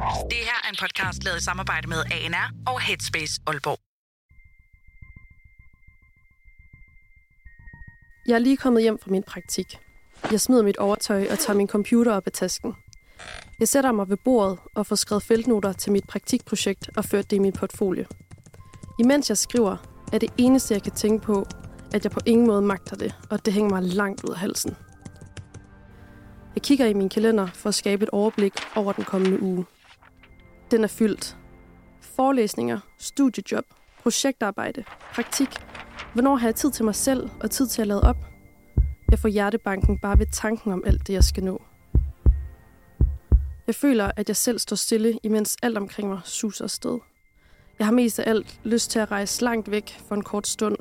Det her er en podcast lavet i samarbejde med ANR og Headspace Aalborg. Jeg er lige kommet hjem fra min praktik. Jeg smider mit overtøj og tager min computer op af tasken. Jeg sætter mig ved bordet og får skrevet feltnoter til mit praktikprojekt og ført det i min portfolio. Imens jeg skriver, er det eneste, jeg kan tænke på, at jeg på ingen måde magter det, og det hænger mig langt ud af halsen. Jeg kigger i min kalender for at skabe et overblik over den kommende uge. Den er fyldt. Forelæsninger, studiejob, projektarbejde, praktik. Hvornår har jeg tid til mig selv og tid til at lade op? Jeg får hjertebanken bare ved tanken om alt det, jeg skal nå. Jeg føler, at jeg selv står stille, imens alt omkring mig suser afsted. Jeg har mest af alt lyst til at rejse langt væk for en kort stund.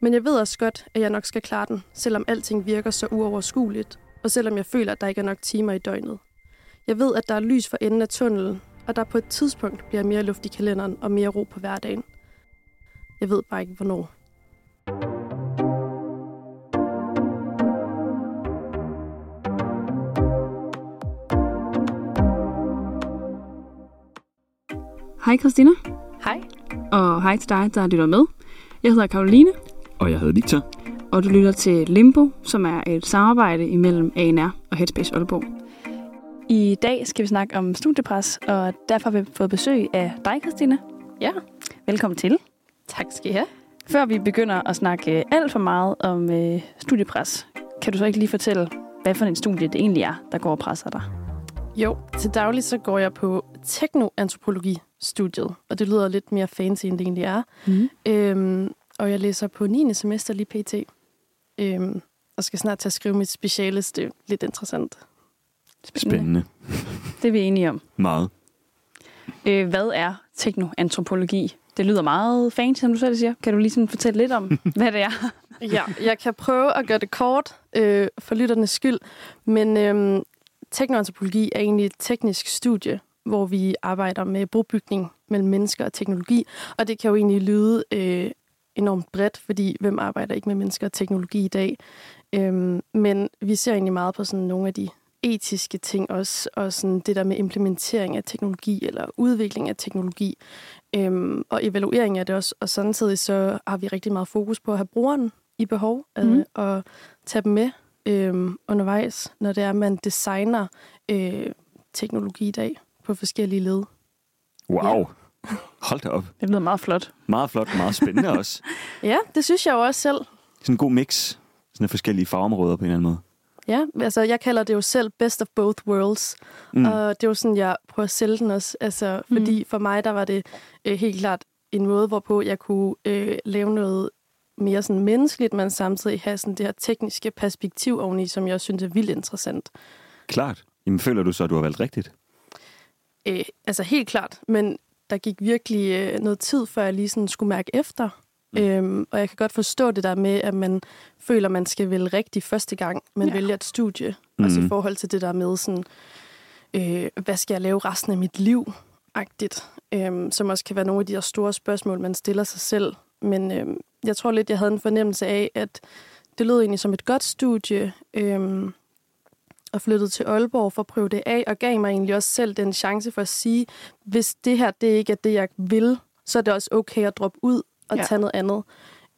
Men jeg ved også godt, at jeg nok skal klare den, selvom alting virker så uoverskueligt, og selvom jeg føler, at der ikke er nok timer i døgnet. Jeg ved, at der er lys for enden af tunnelen, og der på et tidspunkt bliver mere luft i kalenderen og mere ro på hverdagen. Jeg ved bare ikke, hvornår. Hej Christina, Hej. og hej til dig, der lytter med. Jeg hedder Karoline, Og jeg hedder Victor. og du lytter til Limbo, som er et samarbejde imellem ANR og Headspace Aalborg. I dag skal vi snakke om studiepres, og derfor har vi fået besøg af dig, Christina. Ja. Velkommen til. Tak skal I have. Før vi begynder at snakke alt for meget om øh, studiepres, kan du så ikke lige fortælle, hvad for en studie det egentlig er, der går og presser dig? Jo, til daglig så går jeg på teknoantropologi-studiet, og det lyder lidt mere fancy, end det egentlig er. Mm. Øhm, og jeg læser på 9. semester lige pt. Øhm, og skal snart til at skrive mit speciales. Det er lidt interessant. Spændende. Det er vi enige om. Meget. Øh, hvad er teknoantropologi? Det lyder meget fancy, som du selv siger. Kan du lige sådan fortælle lidt om, hvad det er? Ja, jeg kan prøve at gøre det kort øh, for lytternes skyld, men øhm, teknoantropologi er egentlig et teknisk studie, hvor vi arbejder med brobygning mellem mennesker og teknologi, og det kan jo egentlig lyde øh, enormt bredt, fordi hvem arbejder ikke med mennesker og teknologi i dag? Øhm, men vi ser egentlig meget på sådan nogle af de etiske ting også, og sådan det der med implementering af teknologi eller udvikling af teknologi, øhm, og evaluering af det også. Og samtidig så har vi rigtig meget fokus på at have brugeren i behov, øh, Mhm. og tage dem med øh, undervejs, når det er, at man designer øh, teknologi i dag på forskellige led. Wow. Hold da op. Det lyder meget flot. Meget flot, meget spændende også. Ja, det synes jeg jo også selv. Sådan en god mix. Sådan af forskellige fagområder på en eller anden måde. Ja, altså jeg kalder det jo selv best of both worlds, Mm. og det er jo sådan, jeg prøver at sælge den også. Altså, Mm. fordi for mig, der var det øh, helt klart en måde, hvorpå jeg kunne øh, lave noget mere sådan menneskeligt, men samtidig have sådan det her tekniske perspektiv oveni, som jeg synes er vildt interessant. Klart. Jamen føler du så, at du har valgt rigtigt? Øh, altså helt klart, men der gik virkelig øh, noget tid, før jeg lige sådan skulle mærke efter. Mm. Mm. Øhm, og jeg kan godt forstå det der med, at man føler, man skal vælge rigtigt første gang, man Ja. vælger et studie. Mm. Også i Mhm. forhold til det der med sådan, øh, hvad skal jeg lave resten af mit liv? Agtigt. Øhm, som også kan være nogle af de her store spørgsmål, man stiller sig selv. Men øhm, jeg tror lidt, jeg havde en fornemmelse af, at det lød egentlig som et godt studie. Øhm, og flyttede til Aalborg for at prøve det af, og gav mig egentlig også selv den chance for at sige, hvis det her det ikke er det, jeg vil, så er det også okay at droppe ud og Ja. tage noget andet.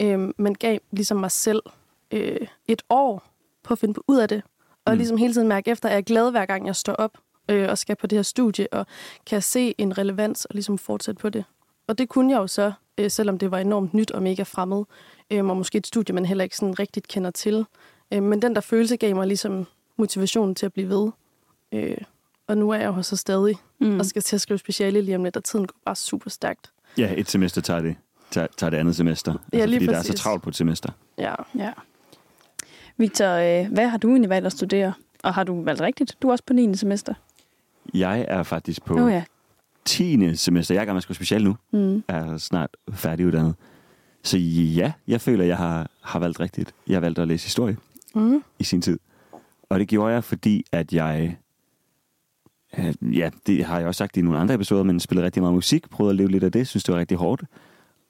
Øhm, men gav ligesom mig selv øh, et år på at finde ud af det, og Mm. ligesom hele tiden mærke efter, at jeg er glad hver gang, jeg står op øh, og skal på det her studie, og kan se en relevans og ligesom fortsætte på det. Og det kunne jeg jo så, øh, selvom det var enormt nyt og mega fremmed, øh, og måske et studie, man heller ikke sådan rigtigt kender til. Øh, men den der følelse gav mig ligesom motivationen til at blive ved. Øh, og nu er jeg jo så stadig, mm. og skal til at skrive speciale lige om lidt, og tiden går bare super stærkt. Ja, et semester tager det, tager, tager det andet semester. Altså, Ja, lige fordi der er så præcis. travlt på et semester. Ja. Ja. Victor, øh, hvad har du egentlig valgt at studere? Og har du valgt rigtigt? Du er også på 9. semester. Jeg er faktisk på oh, ja. 10. semester. Jeg er skrive special nu. Mm. er snart færdiguddannet. Så ja, jeg føler, jeg har, har valgt rigtigt. Jeg har valgt at læse historie Mm. i sin tid. Og det gjorde jeg, fordi at jeg... øh, Ja, det har jeg også sagt i nogle andre episoder, men spillede rigtig meget musik, prøvede at leve lidt af det, synes det var rigtig hårdt.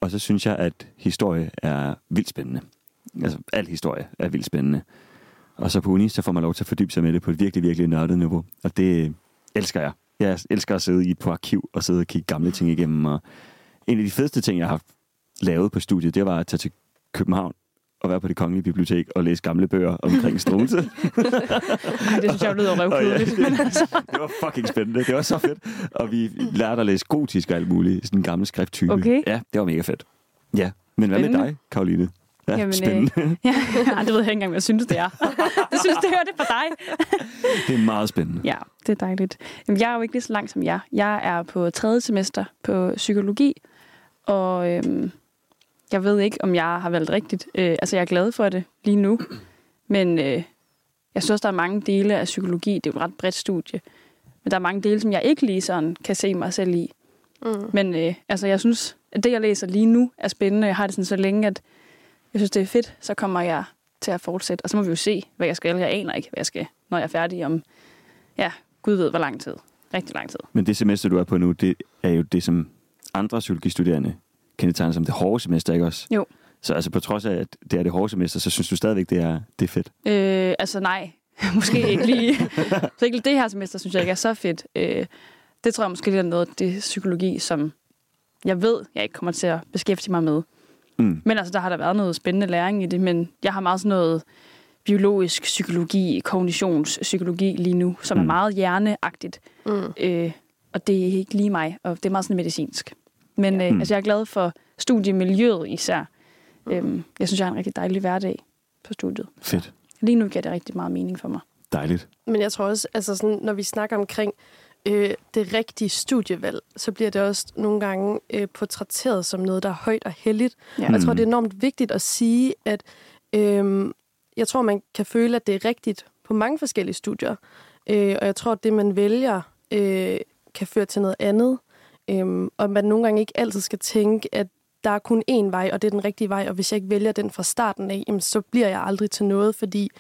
Og så synes jeg, at historie er vildt spændende. Altså, al historie er vildt spændende. Og så på uni, så får man lov til at fordybe sig med det på et virkelig, virkelig nørdet niveau. Og det elsker jeg. Jeg elsker at sidde i på arkiv og sidde og kigge gamle ting igennem. Og en af de fedeste ting, jeg har lavet på studiet, det var at tage til København og være på det kongelige bibliotek og læse gamle bøger omkring Struense. Ej, det synes jeg lyder røvkedeligt. ja, det, det var fucking spændende. Det var så fedt. Og vi lærte at læse gotisk og alt muligt. Sådan en gammel skrifttype. Okay. Ja, det var mega fedt. Ja, men hvad med Spændende. dig, Karoline? Ja, Jamen, øh, spændende. ja, ja, det ved jeg ikke engang, hvad jeg synes, det er. det synes, det hører det for dig. det er meget spændende. Ja, det er dejligt. Jamen, jeg er jo ikke lige så langt som jer. Jeg er på tredje semester på psykologi, og øhm, jeg ved ikke, om jeg har valgt rigtigt. Øh, altså, jeg er glad for det lige nu, men øh, jeg synes, der er mange dele af psykologi. Det er jo et ret bredt studie. Men der er mange dele, som jeg ikke lige sådan kan se mig selv i. Mm. Men øh, altså, jeg synes, at det, jeg læser lige nu, er spændende. Jeg har det sådan så længe, at jeg synes, det er fedt. Så kommer jeg til at fortsætte. Og så må vi jo se, hvad jeg skal. Jeg aner ikke, hvad jeg skal, når jeg er færdig om, ja, Gud ved, hvor lang tid. Rigtig lang tid. Men det semester, du er på nu, det er jo det, som andre psykologistuderende kendetegner som det hårde semester, ikke også? Jo. Så altså på trods af, at det er det hårde semester, så synes du stadigvæk, det er, det er fedt. Øh, altså nej, måske ikke lige. så ikke lige det her semester, synes jeg ikke er så fedt. Øh, det tror jeg måske lidt er noget af det psykologi, som jeg ved, jeg ikke kommer til at beskæftige mig med. Mm. Men altså, der har der været noget spændende læring i det, men jeg har meget sådan noget biologisk psykologi, kognitionspsykologi lige nu, som mm. er meget hjerneagtigt. Mm. Øh, og det er ikke lige mig, og det er meget sådan medicinsk. Men øh, Mm. altså, jeg er glad for studiemiljøet især. Øhm, jeg synes, jeg har en rigtig dejlig hverdag på studiet. Fedt. Lige nu giver det rigtig meget mening for mig. Dejligt. Men jeg tror også, altså sådan, når vi snakker omkring øh, det rigtige studievalg, så bliver det også nogle gange øh, portrætteret som noget, der er højt og heldigt. Ja. Og jeg tror, Mm. det er enormt vigtigt at sige, at øh, jeg tror, man kan føle, at det er rigtigt på mange forskellige studier. Øh, og jeg tror, at det, man vælger, øh, kan føre til noget andet. Øh, og man nogle gange ikke altid skal tænke, at der er kun én vej, og det er den rigtige vej, og hvis jeg ikke vælger den fra starten af, jamen, så bliver jeg aldrig til noget, fordi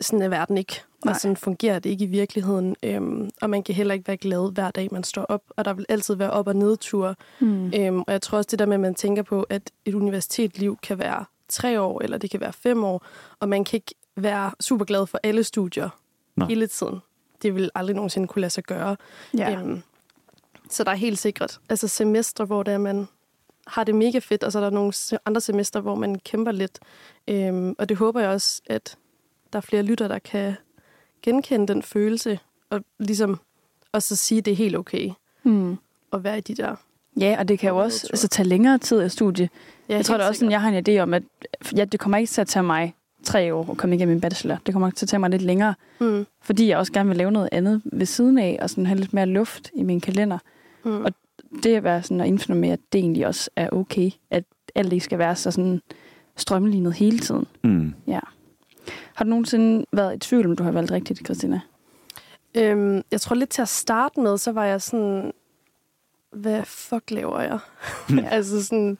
sådan er verden ikke. Nej. Og sådan fungerer det ikke i virkeligheden. Øhm, og man kan heller ikke være glad hver dag, man står op. Og der vil altid være op- og nedture. Mm. Øhm, og jeg tror også det der med, at man tænker på, at et universitetsliv kan være tre år, eller det kan være fem år. Og man kan ikke være super glad for alle studier Nej. hele tiden. Det vil aldrig nogensinde kunne lade sig gøre. Ja. Øhm, så der er helt sikkert altså semestre, hvor det er, man har det mega fedt, og så er der nogle andre semester, hvor man kæmper lidt. Øhm, og det håber jeg også, at der er flere lytter, der kan genkende den følelse, og ligesom også sige, at det er helt okay Mm. at være i de der... Ja, og det kan jo Og også altså, tage længere tid af studie. Ja, jeg tror da også, sådan, jeg har en idé om, at ja, det kommer ikke til at tage mig tre år at komme igennem min bachelor. Det kommer til at tage mig lidt længere, Mm, fordi jeg også gerne vil lave noget andet ved siden af, og sådan have lidt mere luft i min kalender. Mm. Og Det at være sådan at indfinde med, at det egentlig også er okay, at alt ikke skal være så sådan strømlignet hele tiden. Mm. Har du nogensinde været i tvivl, om du har valgt rigtigt, Christina? Øhm, jeg tror lidt til at starte med, så var jeg sådan, hvad fuck laver jeg? altså sådan,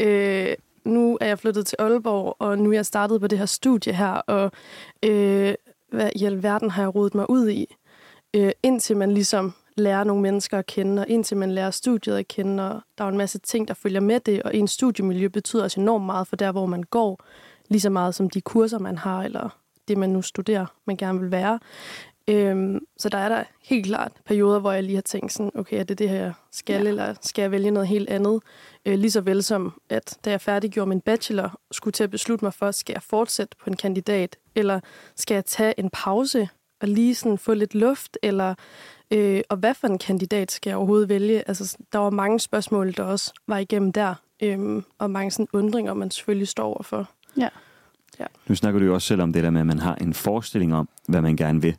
øh, nu er jeg flyttet til Aalborg, og nu er jeg startet på det her studie her, og øh, hvad i alverden har jeg rodet mig ud i? Øh, indtil man ligesom lærer nogle mennesker at kende, og indtil man lærer studiet at kende, og der er en masse ting, der følger med det, og ens studiemiljø betyder også enormt meget for der, hvor man går, lige så meget som de kurser, man har, eller det, man nu studerer, man gerne vil være. Øhm, så der er der helt klart perioder, hvor jeg lige har tænkt sådan, okay, er det det her, jeg skal, ja. eller skal jeg vælge noget helt andet? Øh, lige så vel som, at da jeg færdiggjorde min bachelor, skulle til at beslutte mig for, skal jeg fortsætte på en kandidat, eller skal jeg tage en pause og lige sådan få lidt luft, eller øh, og hvad for en kandidat skal jeg overhovedet vælge? Altså, der var mange spørgsmål, der også var igennem der, øhm, og mange sådan undringer, man selvfølgelig står overfor. Nu snakker du jo også selv om det der med, at man har en forestilling om, hvad man gerne vil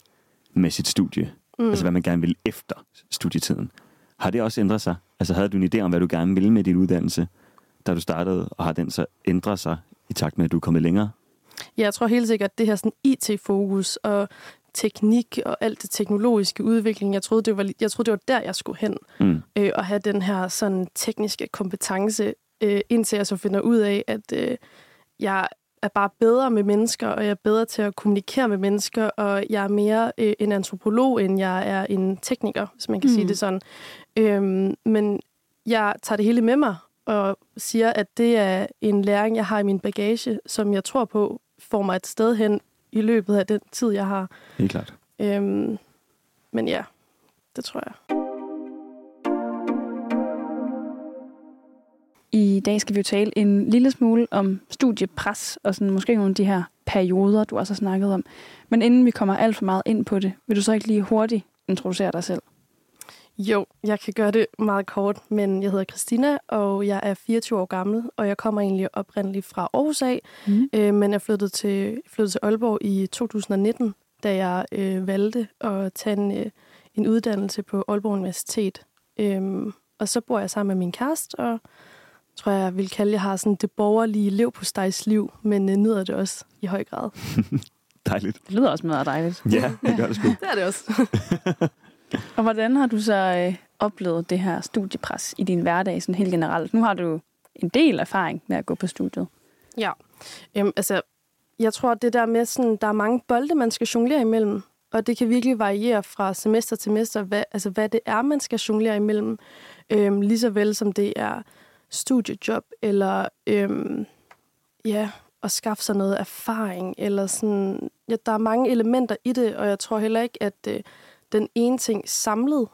med sit studie. Mm. Altså hvad man gerne vil efter studietiden. Har det også ændret sig? Altså havde du en idé om, hvad du gerne ville med din uddannelse, da du startede, og har den så ændret sig i takt med, at du er kommet længere? Ja, jeg tror helt sikkert, at det her sådan IT-fokus og teknik og alt det teknologiske udvikling, jeg troede, det var, jeg troede, det var der, jeg skulle hen. Mm. Øh, og have den her sådan tekniske kompetence, øh, indtil jeg så finder ud af, at øh, jeg er bare bedre med mennesker, og jeg er bedre til at kommunikere med mennesker, og jeg er mere øh, en antropolog, end jeg er en tekniker, hvis man kan mm. sige det sådan. Øhm, men jeg tager det hele med mig, og siger, at det er en læring, jeg har i min bagage, som jeg tror på får mig et sted hen i løbet af den tid, jeg har. Helt klart. Øhm, men ja, det tror jeg. I dag skal vi jo tale en lille smule om studiepres, og sådan måske nogle af de her perioder, du også har snakket om. Men inden vi kommer alt for meget ind på det, vil du så ikke lige hurtigt introducere dig selv? Jo, jeg kan gøre det meget kort, men jeg hedder Christina, og jeg er 24 år gammel, og jeg kommer egentlig oprindeligt fra Aarhus af, Mm. øh, men jeg flyttede til, flyttede til Aalborg i 2019, da jeg øh, valgte at tage en, øh, en uddannelse på Aalborg Universitet. Øhm, og så bor jeg sammen med min kæreste, og tror jeg, jeg vil kalde, jeg har sådan det borgerlige liv på liv, men øh, nyder det også i høj grad. Dejligt. Det lyder også meget dejligt. Ja, det gør det sgu. Det er det også. Og hvordan har du så øh, oplevet det her studiepres i din hverdag sådan helt generelt? Nu har du en del erfaring med at gå på studiet. Ja, øhm, altså, jeg tror, det der med, sådan, der er mange bolde, man skal jonglere imellem, og det kan virkelig variere fra semester til semester, hvad, altså, hvad det er, man skal jonglere imellem, øhm, lige så vel som det er studiejob, eller øhm, ja, at skaffe sig noget erfaring, eller sådan, ja, der er mange elementer i det, og jeg tror heller ikke, at øh, den ene ting samlet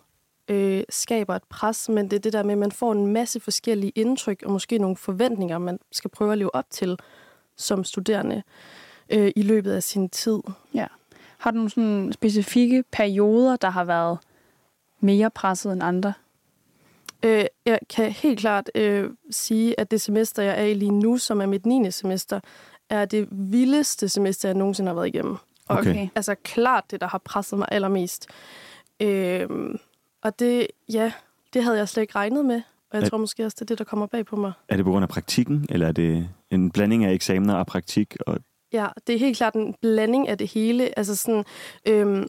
øh, skaber et pres, men det er det der med, at man får en masse forskellige indtryk, og måske nogle forventninger, man skal prøve at leve op til som studerende øh, i løbet af sin tid. Har du nogle sådan specifikke perioder, der har været mere presset end andre? Øh, jeg kan helt klart øh, sige, at det semester, jeg er i lige nu, som er mit 9. semester, er det vildeste semester, jeg nogensinde har været igennem. Og Okay. altså klart det, der har presset mig allermest. Øh, og det, ja, det havde jeg slet ikke regnet med. Og jeg At- tror måske også, det er det, der kommer bag på mig. Er det på grund af praktikken, eller er det en blanding af eksamener og praktik? Og... Ja, det er helt klart en blanding af det hele. Altså sådan, øhm,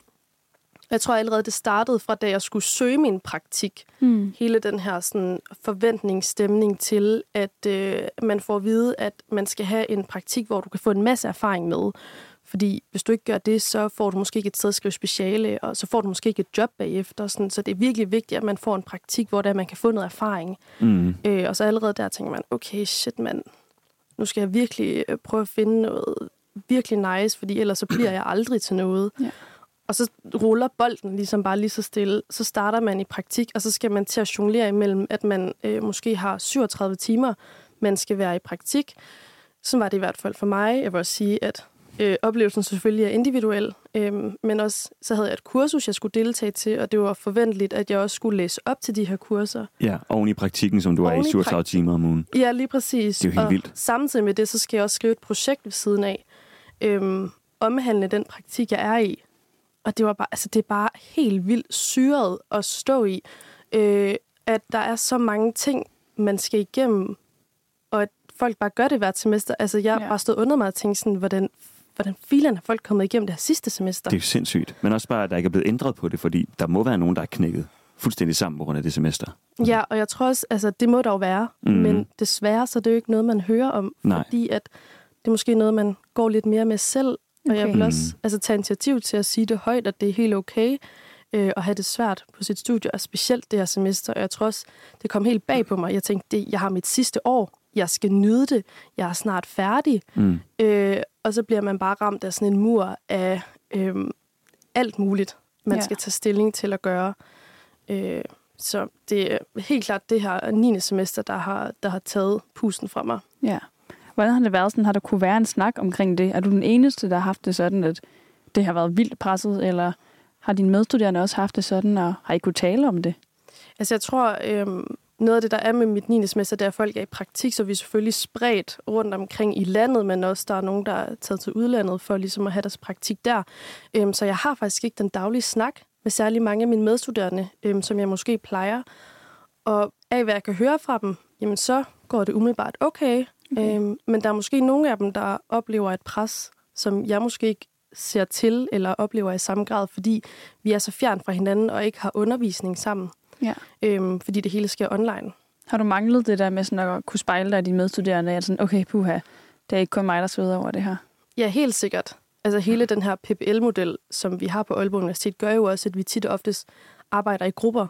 jeg tror allerede, det startede fra, da jeg skulle søge min praktik. Mm. Hele den her sådan, forventningsstemning til, at øh, man får at vide, at man skal have en praktik, hvor du kan få en masse erfaring med. Fordi hvis du ikke gør det, så får du måske ikke et sted at skrive speciale, og så får du måske ikke et job bagefter. Sådan. Så det er virkelig vigtigt, at man får en praktik, hvor der man kan få noget erfaring. Mm. Øh, og så allerede der tænker man, okay, shit mand, nu skal jeg virkelig øh, prøve at finde noget virkelig nice, fordi ellers så bliver jeg aldrig til noget. Ja. Og så ruller bolden ligesom bare lige så stille. Så starter man i praktik, og så skal man til at jonglere imellem, at man øh, måske har 37 timer, man skal være i praktik. Sådan var det i hvert fald for mig. Jeg vil også sige, at øh, oplevelsen selvfølgelig er individuel, øh, men også så havde jeg et kursus, jeg skulle deltage til, og det var forventeligt, at jeg også skulle læse op til de her kurser. Ja, oven i praktikken, som du er Oven i i 37 prak- timer om ugen. Ja, lige præcis. Det er jo helt og vildt. Samtidig med det, så skal jeg også skrive et projekt ved siden af, øhm, omhandle den praktik, jeg er i. Og det var bare, altså det er bare helt vildt syret at stå i, øh, at der er så mange ting, man skal igennem, og at folk bare gør det hvert semester. Altså jeg har Ja. bare stået under mig og tænkt sådan, hvordan, hvordan filen er folk kommet igennem det her sidste semester? Det er jo sindssygt. Men også bare, at der ikke er blevet ændret på det, fordi der må være nogen, der er knækket fuldstændig sammen på grund af det semester. Ja, og jeg tror også, altså det må der jo være, Mhm. mm. men desværre så er det jo ikke noget, man hører om, Nej. fordi at det er måske noget, man går lidt mere med selv, og jeg Okay. vil også Mm. altså, tage initiativ til at sige det højt, at det er helt okay øh, at have det svært på sit studie, og specielt det her semester. Og jeg tror også, det kom helt bag på mig. Jeg tænkte, det, jeg har mit sidste år, jeg skal nyde det, jeg er snart færdig. Mm. Øh, og så bliver man bare ramt af sådan en mur af øh, alt muligt, man Ja. skal tage stilling til at gøre. Øh, så det er helt klart det her 9. semester, der har, der har taget pusten fra mig. Ja. Hvordan har det været sådan? Har der kunne være en snak omkring det? Er du den eneste, der har haft det sådan, at det har været vildt presset, eller har dine medstuderende også haft det sådan, og har I kunne tale om det? Altså jeg tror, øhm, noget af det, der er med mit 9. semester, det er, at folk er i praktik, så vi er selvfølgelig spredt rundt omkring i landet, men også der er nogen, der er taget til udlandet for ligesom at have deres praktik der. Øhm, så jeg har faktisk ikke den daglige snak med særlig mange af mine medstuderende, øhm, som jeg måske plejer. Og af hvad jeg kan høre fra dem, jamen så går det umiddelbart okay. okay. Øhm, men der er måske nogle af dem, der oplever et pres, som jeg måske ikke ser til eller oplever i samme grad, fordi vi er så fjern fra hinanden og ikke har undervisning sammen Ja. øhm, fordi det hele sker online. Har du manglet det der med sådan at kunne spejle dig af dine medstuderende? At sådan, okay, puha, det er ikke kun mig, der sveder over det her. Ja, helt sikkert. Altså hele den her PPL-model, som vi har på Aalborg Universitet, gør jo også, at vi tit og oftest arbejder i grupper.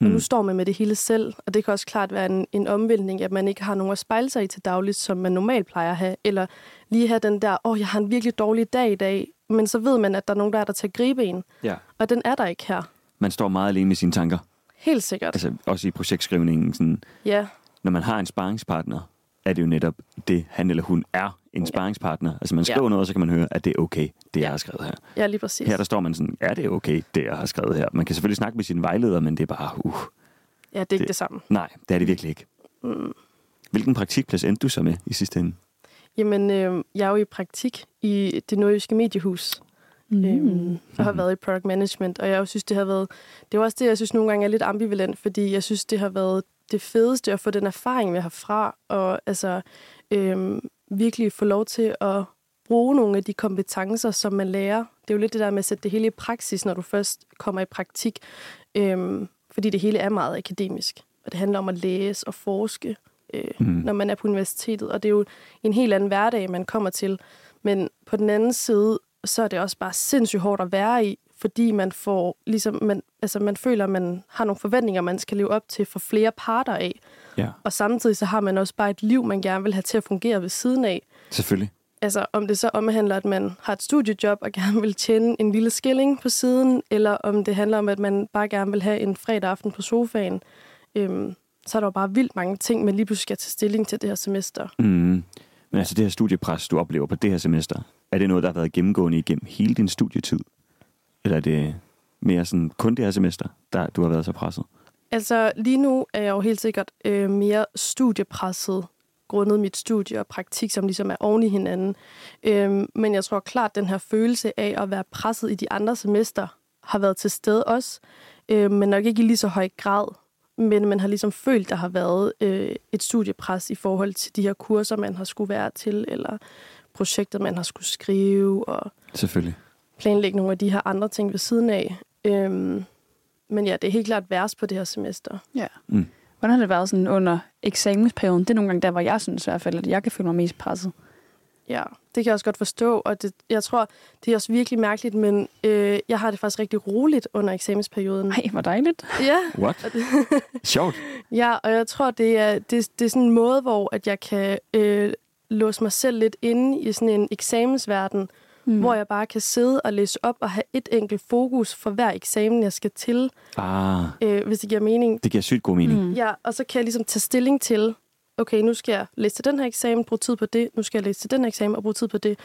Og Mm. nu står man med det hele selv, og det kan også klart være en, en omvæltning, at man ikke har nogen at spejle sig i til dagligt, som man normalt plejer at have. Eller lige have den der, åh, oh, jeg har en virkelig dårlig dag i dag, men så ved man, at der er nogen, der er der til at gribe en. Ja. Og den er der ikke her. Man står meget alene med sine tanker. Helt sikkert. Altså også i projektskrivningen. Sådan, Ja, når man har en sparringspartner, er det jo netop det, han eller hun er en sparringspartner. Altså man skriver Ja. noget, og så kan man høre, at det er okay, det jeg Ja. har skrevet her. ja lige præcis. Her der står man sådan, er det okay, det jeg har skrevet her? Man kan selvfølgelig snakke med sin vejleder, men det er bare, uh, Ja, det er ikke Det- det samme. nej, det er det virkelig ikke. Mm. Hvilken praktikplads endte du så med i sidste ende? Jamen, øh, jeg er jo i praktik i det nordjyske mediehus. Mm. Øhm, og har været i product management, og jeg synes, det har været... Det er også det, jeg synes nogle gange er lidt ambivalent, fordi jeg synes, det har været det fedeste at få den erfaring med herfra, og altså øhm, virkelig få lov til at bruge nogle af de kompetencer, som man lærer. Det er jo lidt det der med at sætte det hele i praksis, når du først kommer i praktik, øhm, fordi det hele er meget akademisk, og det handler om at læse og forske, øh, mm. når man er på universitetet, og det er jo en helt anden hverdag, man kommer til. Men på den anden side, så er det også bare sindssygt hårdt at være i, fordi man får, ligesom, man, altså man føler, at man har nogle forventninger, man skal leve op til for flere parter af. Ja, Og samtidig så har man også bare et liv, man gerne vil have til at fungere ved siden af. selvfølgelig. Altså om det så omhandler, at man har et studiejob og gerne vil tjene en lille skilling på siden, eller om det handler om, at man bare gerne vil have en fredag aften på sofaen, øhm, så er der jo bare vildt mange ting, man lige pludselig skal tage stilling til det her semester. Mm. Men altså det her studiepres, du oplever på det her semester, er det noget, der har været gennemgående igennem hele din studietid? Eller er det mere sådan kun det her semester, der du har været så presset? Altså lige nu er jeg jo helt sikkert øh, mere studiepresset grundet mit studie og praktik, som ligesom er oven i hinanden. Øhm, men jeg tror klart, at den her følelse af at være presset i de andre semester har været til stede også, øh, men nok ikke i lige så høj grad. Men man har ligesom følt, der har været øh, et studiepres i forhold til de her kurser, man har skulle være til, eller projekter, man har skulle skrive, og Selvfølgelig. planlægge nogle af de her andre ting ved siden af. Øhm, men ja, det er helt klart værst på det her semester. Ja. Mm. Hvordan har det været sådan under eksamensperioden? Det er nogle gange der, hvor jeg synes i hvert fald, at jeg kan føle mig mest presset. Ja, det kan jeg også godt forstå, og det, jeg tror, det er også virkelig mærkeligt, men øh, jeg har det faktisk rigtig roligt under eksamensperioden. Nej, hvor dejligt. Ja, What? Sjovt. ja, og jeg tror, det er, det, det er sådan en måde, hvor at jeg kan øh, låse mig selv lidt inde i sådan en eksamensverden, mm. hvor jeg bare kan sidde og læse op og have et enkelt fokus for hver eksamen, jeg skal til, Ah, øh, hvis det giver mening. det giver sygt god mening. Mm. Ja, og så kan jeg ligesom tage stilling til, okay, nu skal jeg læse til den her eksamen, bruge tid på det, nu skal jeg læse til den her eksamen og bruge tid på det.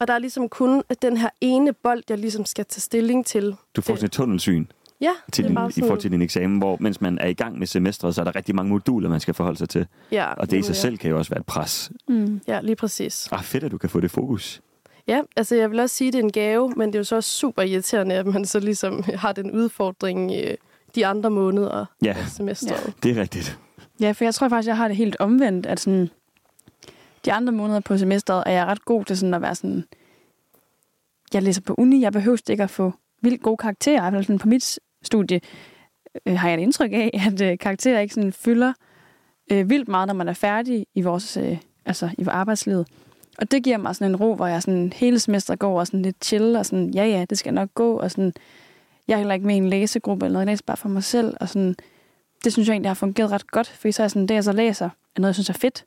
Og der er ligesom kun den her ene bold, jeg ligesom skal tage stilling til. Du får Det- sådan et tunnelsyn Ja, til din, i forhold til din eksamen, hvor mens man er i gang med semestret, så er der rigtig mange moduler, man skal forholde sig til. ja, Og det i sig ja. selv kan jo også være et pres. Mm. Ja, lige præcis. Ah, fedt, at du kan få det fokus. Ja, altså jeg vil også sige, at det er en gave, men det er jo så også super irriterende, at man så ligesom har den udfordring øh, de andre måneder Ja, af semesteret. det er rigtigt. Ja, for jeg tror faktisk, jeg har det helt omvendt, at sådan, de andre måneder på semesteret er jeg ret god til sådan at være sådan, jeg læser på uni, jeg behøver ikke at få vildt gode karakterer, i hvert fald sådan på mit studie øh, har jeg et indtryk af, at øh, karakterer ikke sådan fylder øh, vildt meget, når man er færdig i vores øh, altså i arbejdslivet. Og det giver mig sådan en ro, hvor jeg sådan hele semester går og sådan lidt chill, og sådan, ja ja, det skal nok gå, og sådan, jeg er heller ikke med i en læsegruppe eller noget, jeg læser bare for mig selv, og sådan, det synes jeg egentlig har fungeret ret godt, for så er sådan, det jeg så læser, er noget, jeg synes er fedt.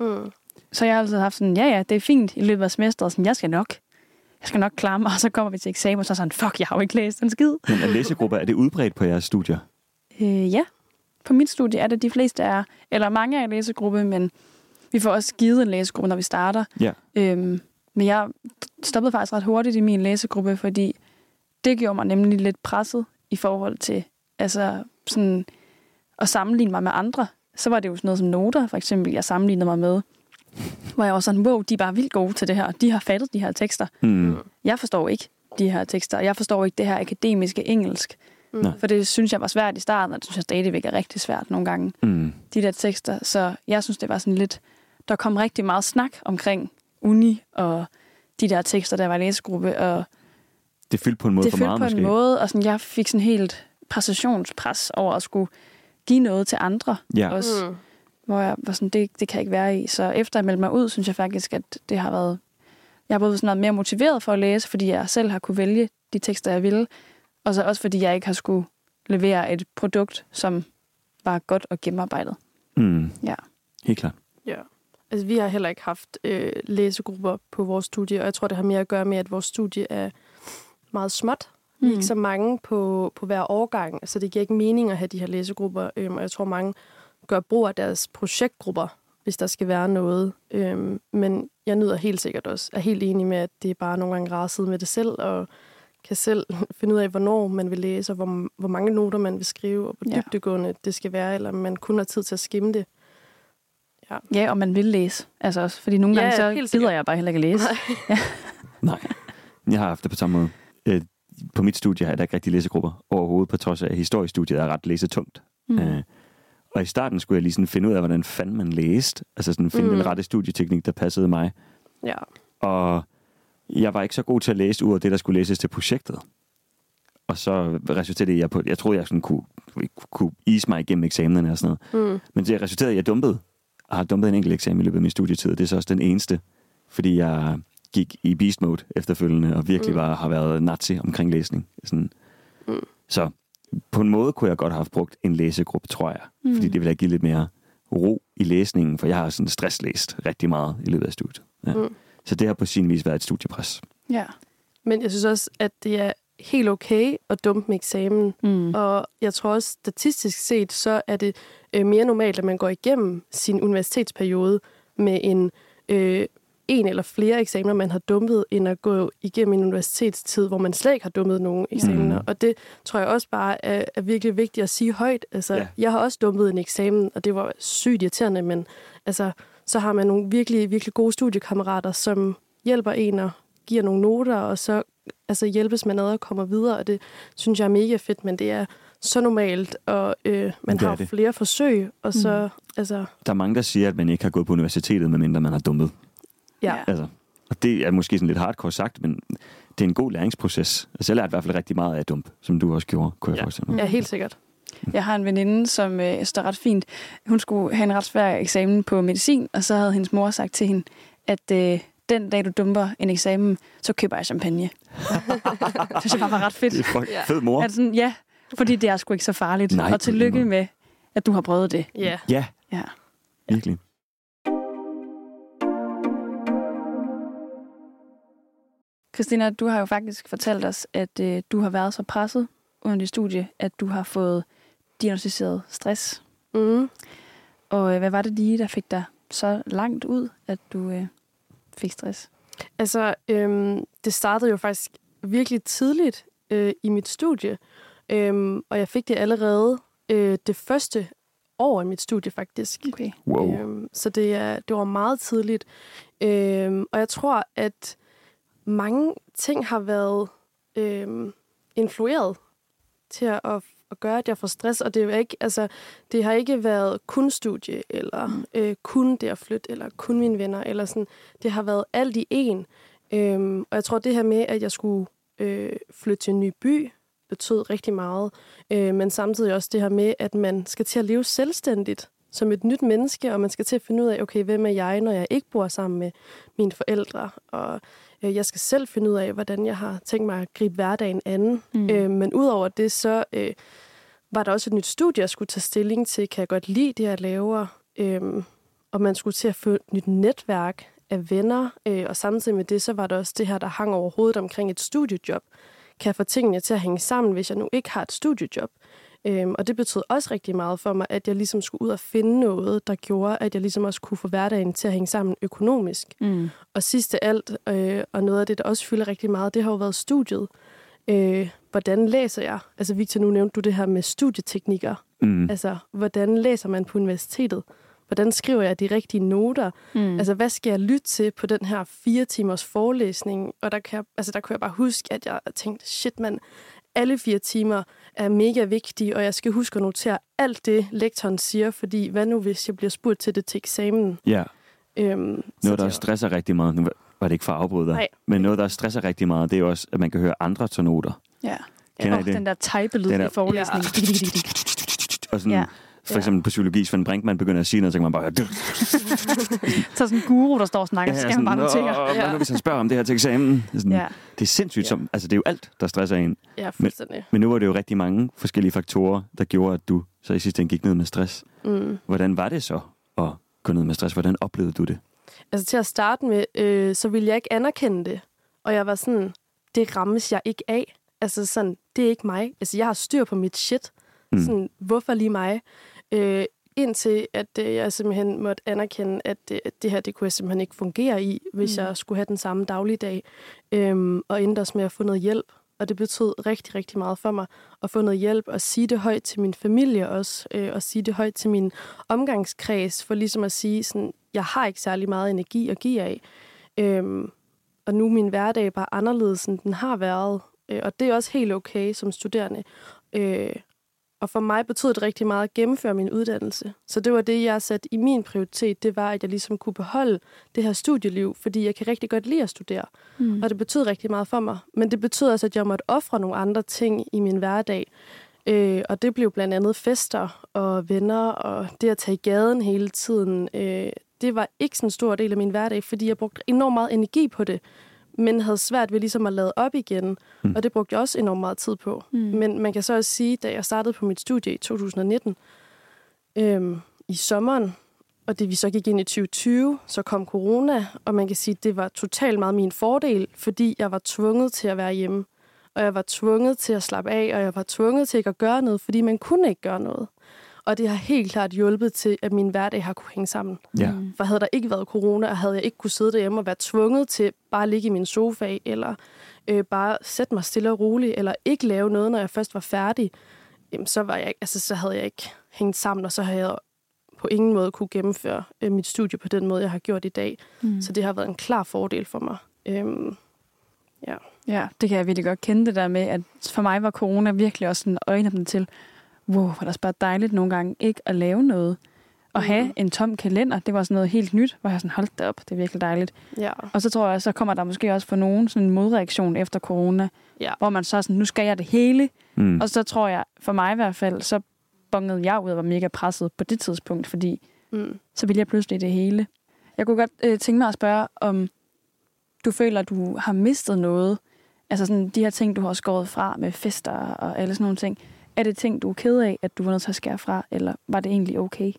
Mm. Så jeg har altid haft sådan, ja ja, det er fint i løbet af semesteret, sådan, jeg skal nok, jeg skal nok klare mig, og så kommer vi til eksamen, og så er sådan, fuck, jeg har jo ikke læst en skid. Men er læsegrupper, er det udbredt på jeres studier? Øh, ja, på mit studie er det de fleste er, eller mange er i læsegruppe, men vi får også givet en læsegruppe, når vi starter. Ja. Øhm, men jeg stoppede faktisk ret hurtigt i min læsegruppe, fordi det gjorde mig nemlig lidt presset i forhold til altså sådan at sammenligne mig med andre. Så var det jo sådan noget som noter, for eksempel, jeg sammenlignede mig med. Hvor jeg var sådan, wow, de er bare vildt gode til det her. De har fattet de her tekster. Mm. Jeg forstår ikke de her tekster. Jeg forstår ikke det her akademiske engelsk. Mm. For det synes jeg var svært i starten, og det synes jeg stadigvæk er rigtig svært nogle gange, Mm. de der tekster. Så jeg synes, det var sådan lidt... Der kom rigtig meget snak omkring uni og de der tekster, der var i læsegruppe, og Det fyldte på en måde det for meget på måske. en måde, og sådan, jeg fik sådan helt præcisionspres over at skulle give noget til andre Ja. også, Mm. hvor jeg var sådan, det, det kan jeg ikke være i. Så efter jeg meldte mig ud, synes jeg faktisk, at det har været... Jeg har både sådan noget mere motiveret for at læse, fordi jeg selv har kunne vælge de tekster, jeg ville, og så også fordi jeg ikke har skulle levere et produkt, som var godt og gennemarbejdet. Mm. Ja. Helt klart. Ja. Altså, vi har heller ikke haft øh, læsegrupper på vores studie, og jeg tror, det har mere at gøre med, at vores studie er meget småt. Vi er ikke så mange på, på hver årgang, så det giver ikke mening at have de her læsegrupper. Øhm, og jeg tror, mange gør brug af deres projektgrupper, hvis der skal være noget. Øhm, men jeg nyder helt sikkert også, er helt enig med, at det er bare nogle gange rart at sidde med det selv, og kan selv finde ud af, hvornår man vil læse, og hvor, hvor mange noter man vil skrive, og hvor Ja. dybdegående det skal være, eller man kun har tid til at skimme det. Ja, og man vil læse. Altså også, fordi nogle Ja, gange så helt gider jeg bare heller ikke at læse. Nej, jeg har haft det på samme måde. På mit studie har jeg da ikke rigtig læsegrupper overhovedet, på trods af at historiestudiet er ret læsetungt. Mm. Øh, og i starten skulle jeg lige sådan finde ud af, hvordan fanden man læste. Altså sådan finde Mm. den rette studieteknik, der passede mig. Ja. Og jeg var ikke så god til at læse ud af det, der skulle læses til projektet. Og så resulterede jeg på, jeg troede, jeg sådan kunne, kunne ise mig igennem eksamenerne og sådan noget. Mm. Men det resulterede, at jeg dumpede. Jeg har dumpet en enkelt eksamen i løbet af min studietid, og det er så også den eneste. Fordi jeg gik i beast mode efterfølgende, og virkelig Mm. var, har været nazi omkring læsning. Sådan. Mm. Så på en måde kunne jeg godt have haft brugt en læsegruppe, tror jeg. Mm. Fordi det ville have givet lidt mere ro i læsningen, for jeg har sådan stresslæst rigtig meget i løbet af studiet. Ja. Mm. Så det har på sin vis været et studiepres. Ja. Men jeg synes også, at det er helt okay at dumpe med eksamen. Mm. Og jeg tror også, statistisk set, så er det øh, mere normalt, at man går igennem sin universitetsperiode med en øh, en eller flere eksamener, man har dumpet, end at gå igennem en universitetstid, hvor man slet ikke har dumpet nogen eksamener. Mm. Og det tror jeg også bare er, er virkelig vigtigt at sige højt. Altså, Ja. Jeg har også dumpet en eksamen, og det var sygt irriterende, men altså, så har man nogle virkelig, virkelig gode studiekammerater, som hjælper en og giver nogle noter, og så altså, hjælpes man ad og kommer videre, og det synes jeg er mega fedt, men det er så normalt, og øh, man Det har det. flere forsøg, og så, altså, Der er mange, der siger, at man ikke har gået på universitetet, medmindre man har dumpet. Ja. Altså, og det er måske sådan lidt hardcore sagt, men det er en god læringsproces. Altså, jeg lærte i hvert fald rigtig meget af dump, som du også gjorde, kunne jeg Ja. forestille mig. ja, helt sikkert. Jeg har en veninde, som øh, står ret fint. Hun skulle have en ret svær eksamen på medicin, og så havde hendes mor sagt til hende, at øh, den dag, du dumper en eksamen, så køber jeg champagne. det synes jeg bare var ret fedt. Det er Ja. fed mor. Det sådan, ja, fordi det er sgu ikke så farligt. Nej, og tillykke med, at du har prøvet det. Ja. Ja, Ja. virkelig. Christina, du har jo faktisk fortalt os, at øh, du har været så presset under dit studie, at du har fået diagnostiseret stress. Mm. Og øh, hvad var det lige, der fik dig så langt ud, at du øh, fik stress? Altså, øhm, det startede jo faktisk virkelig tidligt øh, i mit studie, øhm, og jeg fik det allerede øh, det første år i mit studie faktisk. Okay. Wow. Øhm, så det, er, det var meget tidligt. Øhm, og jeg tror, at mange ting har været øhm, influeret til at, at, at gøre, at jeg får stress. Og det, er jo ikke, altså, det har ikke været kun studie, eller mm. øh, kun det at flytte, eller kun mine venner. Eller sådan. Det har været alt i en. Øhm, og jeg tror, det her med, at jeg skulle øh, flytte til en ny by, betød rigtig meget. Øh, men samtidig også det her med, at man skal til at leve selvstændigt som et nyt menneske, og man skal til at finde ud af, okay, hvem er jeg, når jeg ikke bor sammen med mine forældre, og øh, jeg skal selv finde ud af, hvordan jeg har tænkt mig at gribe hverdagen an. Mm. Øh, men udover det, så øh, var der også et nyt studie, jeg skulle tage stilling til. Kan jeg godt lide det, jeg laver? Øh, og man skulle til at få et nyt netværk af venner, øh, og samtidig med det, så var der også det her, der hang over hovedet omkring et studiejob. Kan jeg få tingene til at hænge sammen, hvis jeg nu ikke har et studiejob? Øhm, og det betød også rigtig meget for mig, at jeg ligesom skulle ud og finde noget, der gjorde, at jeg ligesom også kunne få hverdagen til at hænge sammen økonomisk. Mm. Og sidst af alt, øh, og noget af det, der også fylder rigtig meget, det har jo været studiet. Øh, hvordan læser jeg? Altså Victor, nu nævnte du det her med studieteknikker. Mm. Altså, hvordan læser man på universitetet? Hvordan skriver jeg de rigtige noter? Mm. Altså, hvad skal jeg lytte til på den her fire timers forelæsning? Og der, kan jeg, altså, der kunne jeg bare huske, at jeg tænkte, shit mand, alle fire timer er mega vigtige, og jeg skal huske at notere alt det, lektoren siger, fordi hvad nu, hvis jeg bliver spurgt til det til eksamen? Ja, Øhm, noget, der stresser rigtig meget. Nu var det ikke for at afbryde dig. Nej. Men noget, der stresser rigtig meget, det er også, at man kan høre andre tonoter. ja. Kender Og I det? den der type-lyd i forelæsningen. Og sådan, Ja. Ja. For eksempel på psykologi, Svend Brinkmann begynder at sige noget, så kan man bare. Så sådan en guru, der står og snakker, så skal han bare notere. "Åh, Hvad nu, hvis han spørger om det her til eksamen? Sådan, Ja. Det er sindssygt. Ja. Som, altså, det er jo alt, der stresser en. Ja, fuldstændig. Men nu var det jo rigtig mange forskellige faktorer, der gjorde, at du så i sidste ende gik ned med stress. Mm. Hvordan var det så at gå ned med stress? Hvordan oplevede du det? Altså til at starte med, øh, så ville jeg ikke anerkende det. Og jeg var sådan, det rammes jeg ikke af. Altså sådan, det er ikke mig. Altså, jeg har styr på mit shit. Mm. Sådan, hvorfor lige mig? Øh, indtil at øh, jeg simpelthen måtte anerkende, at det, at det her, det kunne jeg simpelthen ikke fungere i, hvis Mm. jeg skulle have den samme dagligdag. Øhm, og endte også med at få noget hjælp. Og det betød rigtig, rigtig meget for mig at få noget hjælp og sige det højt til min familie også, øh, og sige det højt til min omgangskreds, for ligesom at sige, sådan, jeg har ikke særlig meget energi at give af. Øhm, og nu er min hverdag bare anderledes, end den har været. Øh, og det er også helt okay som studerende. Øh, og for mig betød det rigtig meget at gennemføre min uddannelse. Så det var det, jeg satte i min prioritet. Det var, at jeg ligesom kunne beholde det her studieliv, fordi jeg kan rigtig godt lide at studere. Mm. Og det betød rigtig meget for mig. Men det betød også, at jeg måtte ofre nogle andre ting i min hverdag. Øh, og det blev blandt andet fester og venner, og det at tage i gaden hele tiden. Øh, det var ikke sådan en stor del af min hverdag, fordi jeg brugte enormt meget energi på det, men havde svært ved ligesom at lade op igen. Mm. Og det brugte jeg også enormt meget tid på. Mm. Men man kan så også sige, da jeg startede på mit studie i 2019, øhm, i sommeren, og det vi så gik ind i 2020, så kom corona, og man kan sige, at det var totalt meget min fordel, fordi jeg var tvunget til at være hjemme. Og jeg var tvunget til at slappe af, og jeg var tvunget til ikke at gøre noget, fordi man kunne ikke gøre noget. Og det har helt klart hjulpet til, at min hverdag har kunne hænge sammen. Ja. Mm. For havde der ikke været corona, og havde jeg ikke kunne sidde derhjemme og være tvunget til bare at ligge i min sofa, eller øh, bare sætte mig stille og roligt, eller ikke lave noget, når jeg først var færdig, jamen, så, var jeg, altså, så havde jeg ikke hængt sammen, og så havde jeg på ingen måde kunne gennemføre øh, mit studie på den måde, jeg har gjort i dag. Mm. Så det har været en klar fordel for mig. Øhm, Ja, det kan jeg virkelig godt kende det der med, at for mig var corona virkelig også en øjenåbner til, wow, var det også bare dejligt nogle gange ikke at lave noget. At have Mhm. en tom kalender, det var sådan noget helt nyt, hvor jeg sådan, holdt det op, det er virkelig dejligt. ja. Og så tror jeg, så kommer der måske også for nogen sådan en modreaktion efter corona, Ja. hvor man så er sådan, nu skal jeg det hele. Mm. Og så tror jeg, for mig i hvert fald, så bongede jeg ud og var mega presset på det tidspunkt, fordi Mm. så ville jeg pludselig det hele. Jeg kunne godt øh, tænke mig at spørge, om du føler, at du har mistet noget. Altså sådan de her ting, du har skåret fra med fester og alle sådan nogle ting. Er det ting, du er ked af, at du var nødt til at skære fra, eller var det egentlig okay?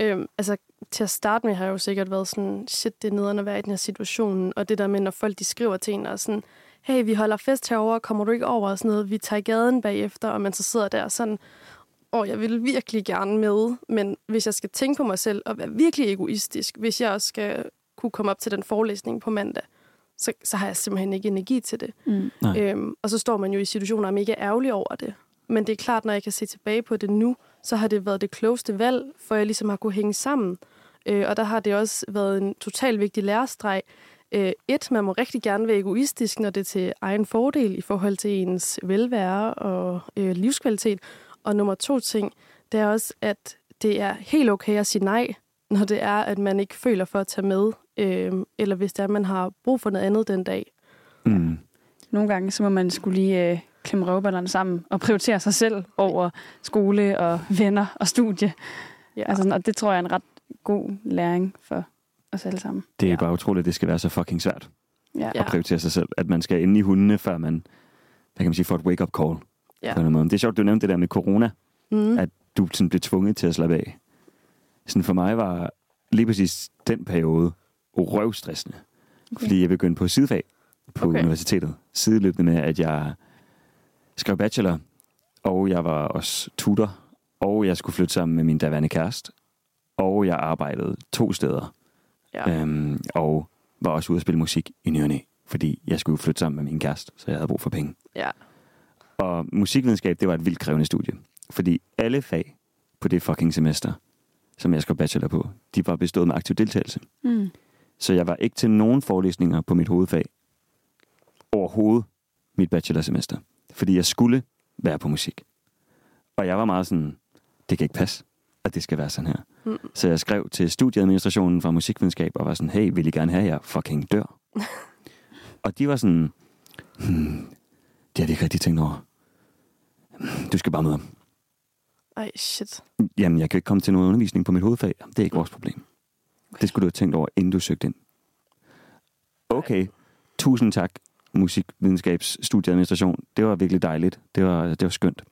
Øhm, altså, til at starte med har jeg jo sikkert været sådan, shit, det er nederen at være i den her situation. Og det der med, når folk de skriver til en og sådan, hey, vi holder fest herover, kommer du ikke over og sådan noget, vi tager i gaden bagefter, og man så sidder der sådan, åh, jeg vil virkelig gerne med, men hvis jeg skal tænke på mig selv og være virkelig egoistisk, hvis jeg også skal kunne komme op til den forelæsning på mandag, så, så har jeg simpelthen ikke energi til det. Mm. Nej. Øhm, og så står man jo i situationer, og er mega ærgerlig over det. Men det er klart, når jeg kan se tilbage på det nu, så har det været det klogeste valg, for jeg ligesom har kunne hænge sammen. Øh, og der har det også været en total vigtig lærestreg. Øh, et, man må rigtig gerne være egoistisk, når det er til egen fordel i forhold til ens velvære og øh, livskvalitet. Og nummer to ting, det er også, at det er helt okay at sige nej, når det er, at man ikke føler for at tage med, øh, eller hvis det er, at man har brug for noget andet den dag. Mm. Nogle gange, så må man skulle lige øh, klemme røvballerne sammen og prioritere sig selv over skole og venner og studie. Ja. Altså, sådan, og det tror jeg er en ret god læring for os alle sammen. Det er Ja. bare utroligt, at det skal være så fucking svært Ja. At prioritere sig selv. At man skal ind i hundene, før man, hvad kan man sige, får et wake-up call. Ja. På en måde. Det er sjovt, du nævnte det der med corona. Mm. At du sådan blev tvunget til at slappe af. Sådan for mig var lige præcis den periode røvstressende. Okay. Fordi jeg begyndte på sidefag på Okay. universitetet. Sideløbende med, at jeg skrev bachelor, og jeg var også tutor, og jeg skulle flytte sammen med min daværende kæreste, og jeg arbejdede to steder, Ja. øhm, og var også ude at spille musik i ny og næ, fordi jeg skulle flytte sammen med min kæreste, så jeg havde brug for penge. ja. Og musikvidenskab, det var et vildt krævende studie. Fordi alle fag på det fucking semester, som jeg skrev bachelor på, de var bestået med aktiv deltagelse. Mm. Så jeg var ikke til nogen forelæsninger på mit hovedfag overhovedet mit bachelorsemester. Fordi jeg skulle være på musik. Og jeg var meget sådan, det kan ikke passe, at det skal være sådan her. Mm. Så jeg skrev til studieadministrationen fra musikvidenskab og var sådan, hey, vil I gerne have, at jeg fucking dør? og de var sådan, hmm, det har vi ikke rigtig tænkt over. Du skal bare med. Ej, shit. Jamen, jeg kan ikke komme til nogen undervisning på mit hovedfag. Det er ikke vores problem. Det skulle du have tænkt over, inden du søgte ind. Okay, tusind tak, musikvidenskabsstudieadministration. Det var virkelig dejligt. Det var, det var skønt.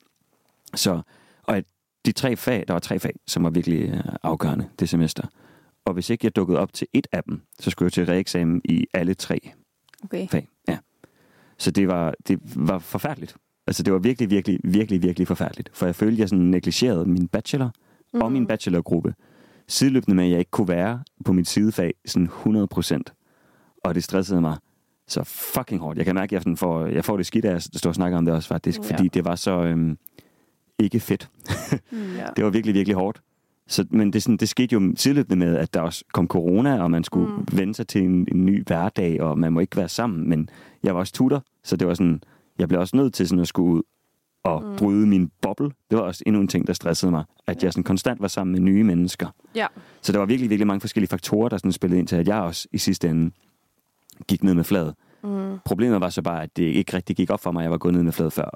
Så, og at de tre fag, der var tre fag, som var virkelig øh, afgørende det semester. Og hvis ikke jeg dukkede op til et af dem, så skulle jeg til reeksamen i alle tre Okay. fag. Ja. Så det var, det var forfærdeligt. Altså det var virkelig, virkelig, virkelig, virkelig forfærdeligt. For jeg følte, at jeg sådan negligerede min bachelor mm. og min bachelorgruppe. Sideløbende med, at jeg ikke kunne være på mit sidefag sådan 100 procent. Og det stressede mig så fucking hårdt. Jeg kan mærke, at jeg, sådan får, jeg får det skidt af at stå og snakke om det også faktisk, Ja. fordi det var så øhm, ikke fedt. Mm. Det var virkelig, virkelig hårdt. Så, men det, sådan, det skete jo sideløbende med, at der også kom corona, og man skulle Mm. mm. vende sig til en, en ny hverdag, og man må ikke være sammen. Men jeg var også tutor, så det var sådan, jeg blev også nødt til sådan at skulle ud og Mm. mm. bryde min boble. Det var også endnu en ting, der stressede mig, at jeg sådan konstant var sammen med nye mennesker. Ja. Så der var virkelig, virkelig mange forskellige faktorer, der sådan spillede ind til, at jeg også i sidste ende gik ned med fladet. Mm. Problemet var så bare, at det ikke rigtig gik op for mig, at jeg var gået ned med fladet før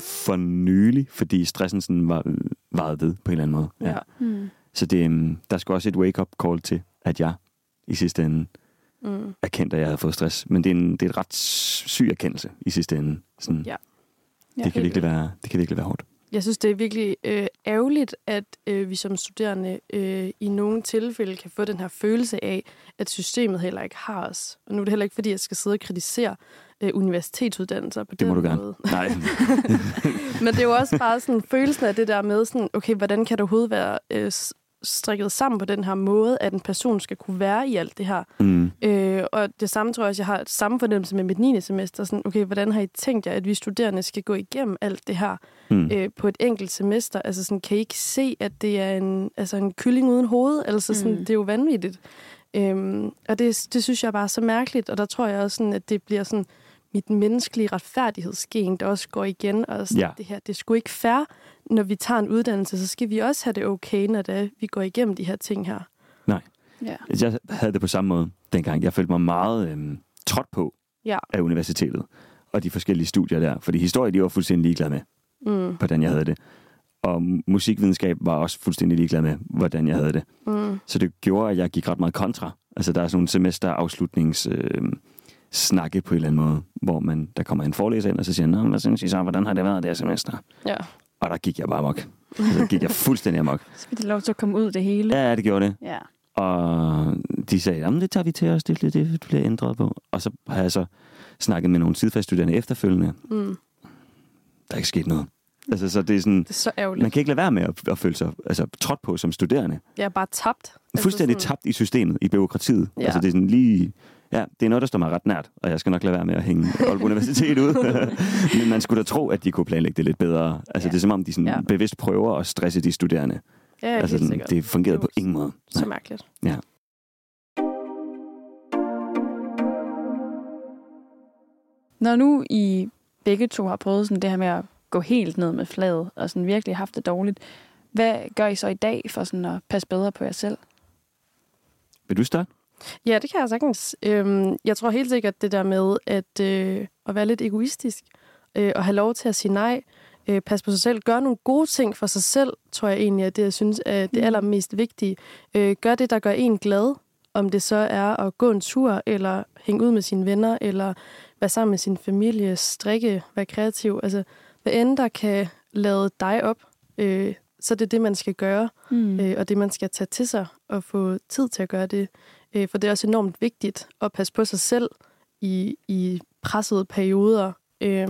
for nylig, fordi stressen sådan var varet ved på en eller anden måde. Ja. Mm. Så det, øhm, der skulle også et wake-up call til, at jeg i sidste ende Mm. erkendte, at jeg havde fået stress. Men det er, en, det er et ret syg erkendelse i sidste ende. Sådan, Ja. Ja, det, kan virkelig være, det kan virkelig være hårdt. Jeg synes, det er virkelig øh, ærgerligt, at øh, vi som studerende øh, i nogle tilfælde kan få den her følelse af, at systemet heller ikke har os. Og nu er det heller ikke, fordi jeg skal sidde og kritisere øh, universitetsuddannelser på Det den må du gerne. måde. Nej. Men det er jo også bare sådan følelsen af det der med, sådan, okay, hvordan kan det overhovedet være øh, strikket sammen på den her måde, at en person skal kunne være i alt det her. Mm. Øh, og det samme tror jeg også, jeg har samme fornemmelse med mit 9. semester. Sådan, okay, hvordan har I tænkt jer, at vi studerende skal gå igennem alt det her Mm. øh, på et enkelt semester? Altså sådan, kan I ikke se, at det er en, altså en kylling uden hoved? Altså sådan, Mm. det er jo vanvittigt. Øhm, og det, det synes jeg bare er så mærkeligt, og der tror jeg også, sådan, at det bliver sådan mit menneskelige retfærdighedsgen, der også går igen. Og sådan, Ja. det her, det er sgu ikke fair, når vi tager en uddannelse, så skal vi også have det okay, når det er, vi går igennem de her ting her. Ja. Jeg havde det på samme måde dengang. Jeg følte mig meget øhm, trådt på Ja. af universitetet og de forskellige studier der. Fordi historie, de var fuldstændig ligeglade med, Mm. hvordan jeg havde det. Og musikvidenskab var også fuldstændig ligeglad med, hvordan jeg havde det. Mm. Så det gjorde, at jeg gik ret meget kontra. Altså, der er sådan nogle semesterafslutnings... Øh, snakke på en eller anden måde, hvor man, der kommer en forelæser ind, og så siger, Nå, hvad synes I så, hvordan har det været det her semester? Ja. Og der gik jeg bare amok. Så gik jeg fuldstændig amok. Så fik det lov til at komme ud det hele. Ja, det gjorde det. Ja. Og de sagde, jamen det tager vi til os, det, det, det bliver ændret på. Og så har jeg så snakket med nogle sidefagstuderende efterfølgende. Mm. Der er ikke sket noget. Altså, så det er sådan, Det er så ærgerligt. man kan ikke lade være med at, at føle sig altså, trådt på som studerende. Jeg er bare tabt. Fuldstændig altså tabt i systemet, i byråkratiet. Ja. Altså, det er sådan lige... Ja, det er noget, der står mig ret nært, og jeg skal nok lade være med at hænge Aalborg Universitet ud. Men man skulle da tro, at de kunne planlægge det lidt bedre. Altså, Ja. det er som om, de sådan Ja. bevidst prøver at stresse de studerende. Ja, altså, sådan, sikkert. det fungerede på ingen måde. Så Nej. mærkeligt. Ja. Når nu I begge to har prøvet sådan det her med at gå helt ned med flaget, og sådan virkelig haft det dårligt, hvad gør I så i dag for sådan at passe bedre på jer selv? Vil du starte? Ja, det kan jeg sagtens. Øhm, jeg tror helt sikkert det der med at, øh, at være lidt egoistisk, øh, og have lov til at sige nej, øh, passe på sig selv, gøre nogle gode ting for sig selv, tror jeg egentlig, at det, jeg synes er det Mm. allermest vigtige. Øh, gør det, der gør en glad, om det så er at gå en tur, eller hænge ud med sine venner, eller være sammen med sin familie, strikke, være kreativ. Altså, hvad end der kan lade dig op, øh, så det er det, man skal gøre Mm. øh, og det, man skal tage til sig og få tid til at gøre det. Øh, for det er også enormt vigtigt at passe på sig selv i, i pressede perioder. Øh,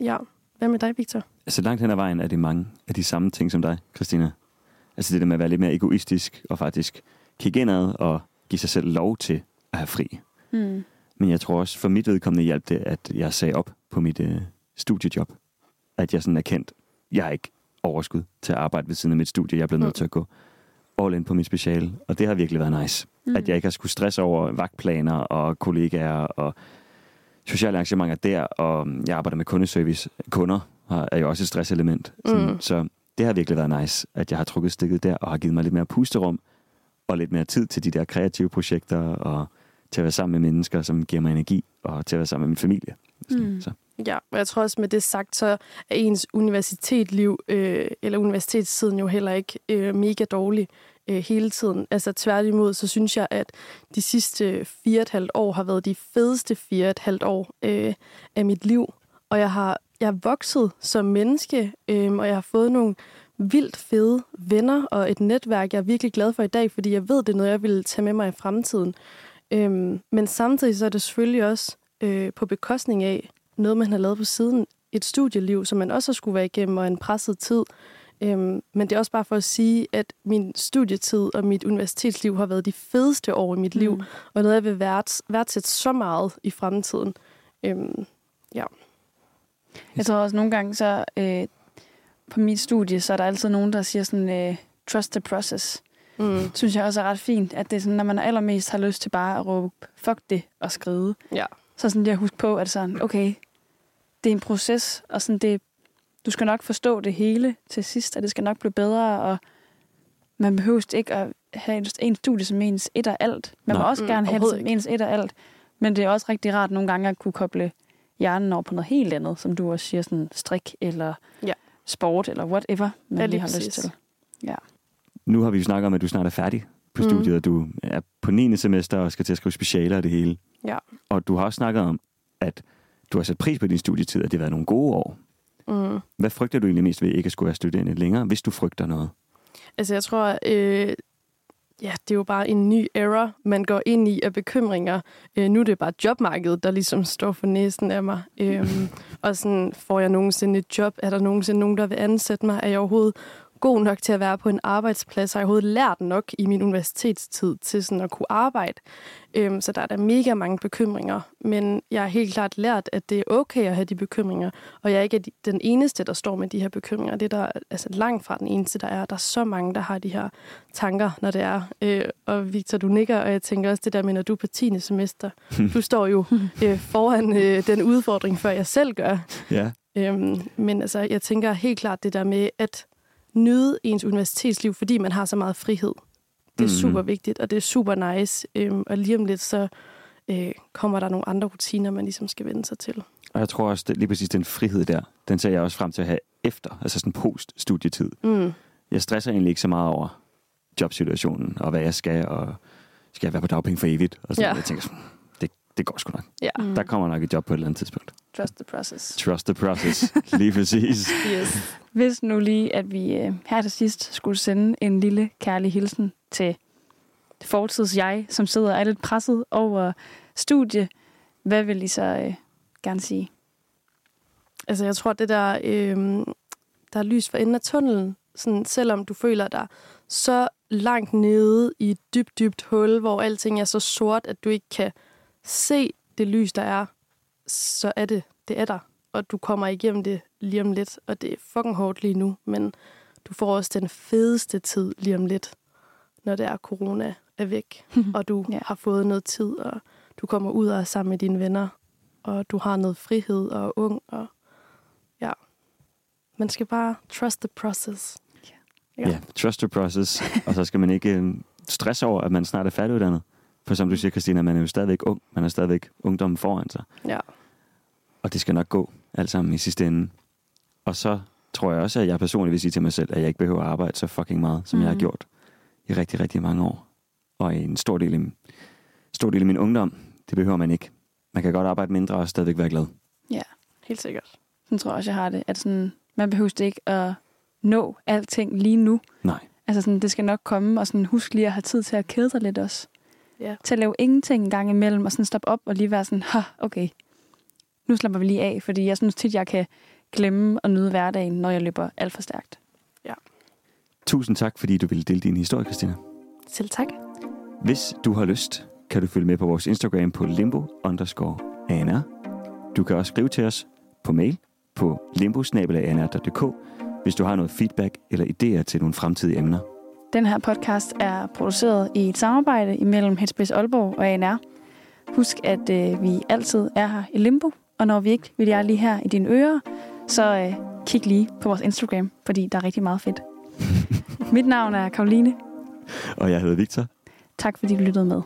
ja, hvad med dig, Victor? Altså langt hen ad vejen er det mange af de samme ting som dig, Christina. Altså det der med at være lidt mere egoistisk og faktisk kigge indad og give sig selv lov til at have fri. Mm. Men jeg tror også, for mit vedkommende hjalp det, at jeg sagde op på mit øh, studiejob. At jeg sådan er kendt, jeg har ikke overskud til at arbejde ved siden af mit studie. Jeg er blevet nødt Mm. til at gå all in på mit speciale. Og det har virkelig været nice. Mm. Mm. At jeg ikke har skulle stresse over vagtplaner og kollegaer og sociale arrangementer der. Og jeg arbejder med kundeservice. Kunder er jo også et stresselement. Sådan, Mm. Så det har virkelig været nice, at jeg har trukket stikket der og har givet mig lidt mere pusterum og lidt mere tid til de der kreative projekter og til at være sammen med mennesker, som giver mig energi, og til at være sammen med min familie. Sådan, Mm. Så. Ja, og jeg tror også med det sagt, så er ens universitetsliv øh, eller universitetstiden jo heller ikke øh, mega dårlig øh, hele tiden. Altså tværtimod, så synes jeg, at de sidste fire og et halvt år har været de fedeste fire og et halvt år øh, af mit liv. Og jeg har, jeg har vokset som menneske, øh, og jeg har fået nogle vildt fede venner og et netværk, jeg er virkelig glad for i dag, fordi jeg ved, det er noget, jeg vil tage med mig i fremtiden. Øhm, men samtidig så er det selvfølgelig også øh, på bekostning af noget, man har lavet på siden. Et studieliv, som man også har skulle være igennem, og en presset tid. Øhm, men det er også bare for at sige, at min studietid og mit universitetsliv har været de fedeste år i mit liv, Mm. og noget, jeg vil værds, værdsætte så meget i fremtiden. Øhm, ja. Jeg tror også nogle gange, så øh, på mit studie, så er der altid nogen, der siger sådan, øh, trust the process. Mm. Synes jeg også er ret fint, at det er sådan, når man allermest har lyst til bare at råbe, fuck det, og skride. Ja. Så sådan lige at huske på, at sådan, okay, det er en proces, og sådan det, du skal nok forstå det hele til sidst, og det skal nok blive bedre, og man behøver ikke at have en studie som ens et og alt. Man Nej. må også Mm, gerne have det som ens et og alt, men det er også rigtig rart nogle gange at kunne koble hjernen over på noget helt andet, som du også siger, sådan strik eller Ja. sport eller whatever, man Ja, ja, lige lige har lyst præcis. til. Nu har vi jo snakket om, at du snart er færdig på Mhm. studiet, og du er på 9. semester og skal til at skrive specialer og det hele. Ja. Og du har også snakket om, at du har sat pris på din studietid, og det har været nogle gode år. Mm. Hvad frygter du egentlig mest ved ikke at skulle være studerende længere, hvis du frygter noget? Altså, jeg tror, øh, ja, det er jo bare en ny era, man går ind i af bekymringer. Øh, nu er det bare jobmarkedet, der ligesom står for næsen af mig. Øhm, og sådan, får jeg nogensinde et job? Er der nogensinde nogen, der vil ansætte mig? Er jeg overhovedet god nok til at være på en arbejdsplads? Har jeg overhovedet lært nok i min universitetstid til sådan at kunne arbejde? Øhm, så der er der mega mange bekymringer. Men jeg har helt klart lært, at det er okay at have de bekymringer. Og jeg er ikke de- den eneste, der står med de her bekymringer. Det er der altså langt fra den eneste, der er. Der er så mange, der har de her tanker, når det er. Øh, og Victor, du nikker, og jeg tænker også det der med, når du er på 10. semester. Du står jo øh, foran øh, den udfordring, før jeg selv gør. Ja. Øhm, men altså, jeg tænker helt klart det der med at nyde ens universitetsliv, fordi man har så meget frihed. Det er Mhm. super vigtigt, og det er super nice. Øhm, og lige om lidt, så øh, kommer der nogle andre rutiner, man ligesom skal vende sig til. Og jeg tror også, at lige præcis den frihed der, den ser jeg også frem til at have efter, altså sådan post-studietid. Mm. Jeg stresser egentlig ikke så meget over jobsituationen, og hvad jeg skal, og skal jeg være på dagpenge for evigt? Og sådan Ja. Jeg tænker sådan, det, det går sgu nok. Ja. Mm. Der kommer nok et job på et eller andet tidspunkt. Trust the process. Trust the process. lige præcis. Yes. Hvis nu lige, at vi øh, her til sidst skulle sende en lille kærlig hilsen til fortids jeg, som sidder og er lidt presset over studie, hvad vil I så øh, gerne sige? Altså, jeg tror, det der, øh, der er lys for enden af tunnelen, sådan, selvom du føler dig så langt nede i et dybt, dybt hul, hvor alting er så sort, at du ikke kan se det lys, der er, så er det, det er der. Og du kommer igennem det lige om lidt, og det er fucking hårdt lige nu, men du får også den fedeste tid lige om lidt, når det er corona er væk, og du Ja. har fået noget tid, og du kommer ud og er sammen med dine venner, og du har noget frihed og er ung, og ja, man skal bare trust the process. Ja, yeah, trust the process. og så skal man ikke øh, stresse over, at man snart er færdiguddannet. For som du siger, Christina, man er jo stadigvæk ung. Man har stadigvæk ungdommen foran sig. Ja. Og det skal nok gå alt sammen i sidste ende. Og så tror jeg også, at jeg personligt vil sige til mig selv, at jeg ikke behøver at arbejde så fucking meget, som mm. jeg har Mhm. gjort i rigtig, rigtig mange år. Og i en stor del, af, stor del af min ungdom, det behøver man ikke. Man kan godt arbejde mindre og stadigvæk være glad. Ja, Helt sikkert. sådan tror jeg også, jeg har det. At sådan, man behøver det ikke at nå alting lige nu. Nej. Altså sådan, det skal nok komme, og sådan, husk lige at have tid til at kede sig lidt også. Ja. Til at lave ingenting en gang imellem, og sådan stoppe op og lige være sådan, ha, okay, nu slapper vi lige af, fordi jeg synes tit, jeg kan glemme og nyde hverdagen, når jeg løber alt for stærkt. Tusind tak, fordi du ville dele din historie, Christina. Selv tak. Hvis du har lyst, kan du følge med på vores Instagram på limbo underscore. Du kan også skrive til os på mail på limbo hvis du har noget feedback eller idéer til nogle fremtidige emner. Den her podcast er produceret i et samarbejde imellem Headspace Aalborg og ANR. Husk, at øh, vi altid er her i Limbo, og når vi ikke vil jeg lige her i dine ører, så øh, kig lige på vores Instagram, fordi der er rigtig meget fedt. Mit navn er Karoline. Og jeg hedder Victor. Tak fordi du lyttede med.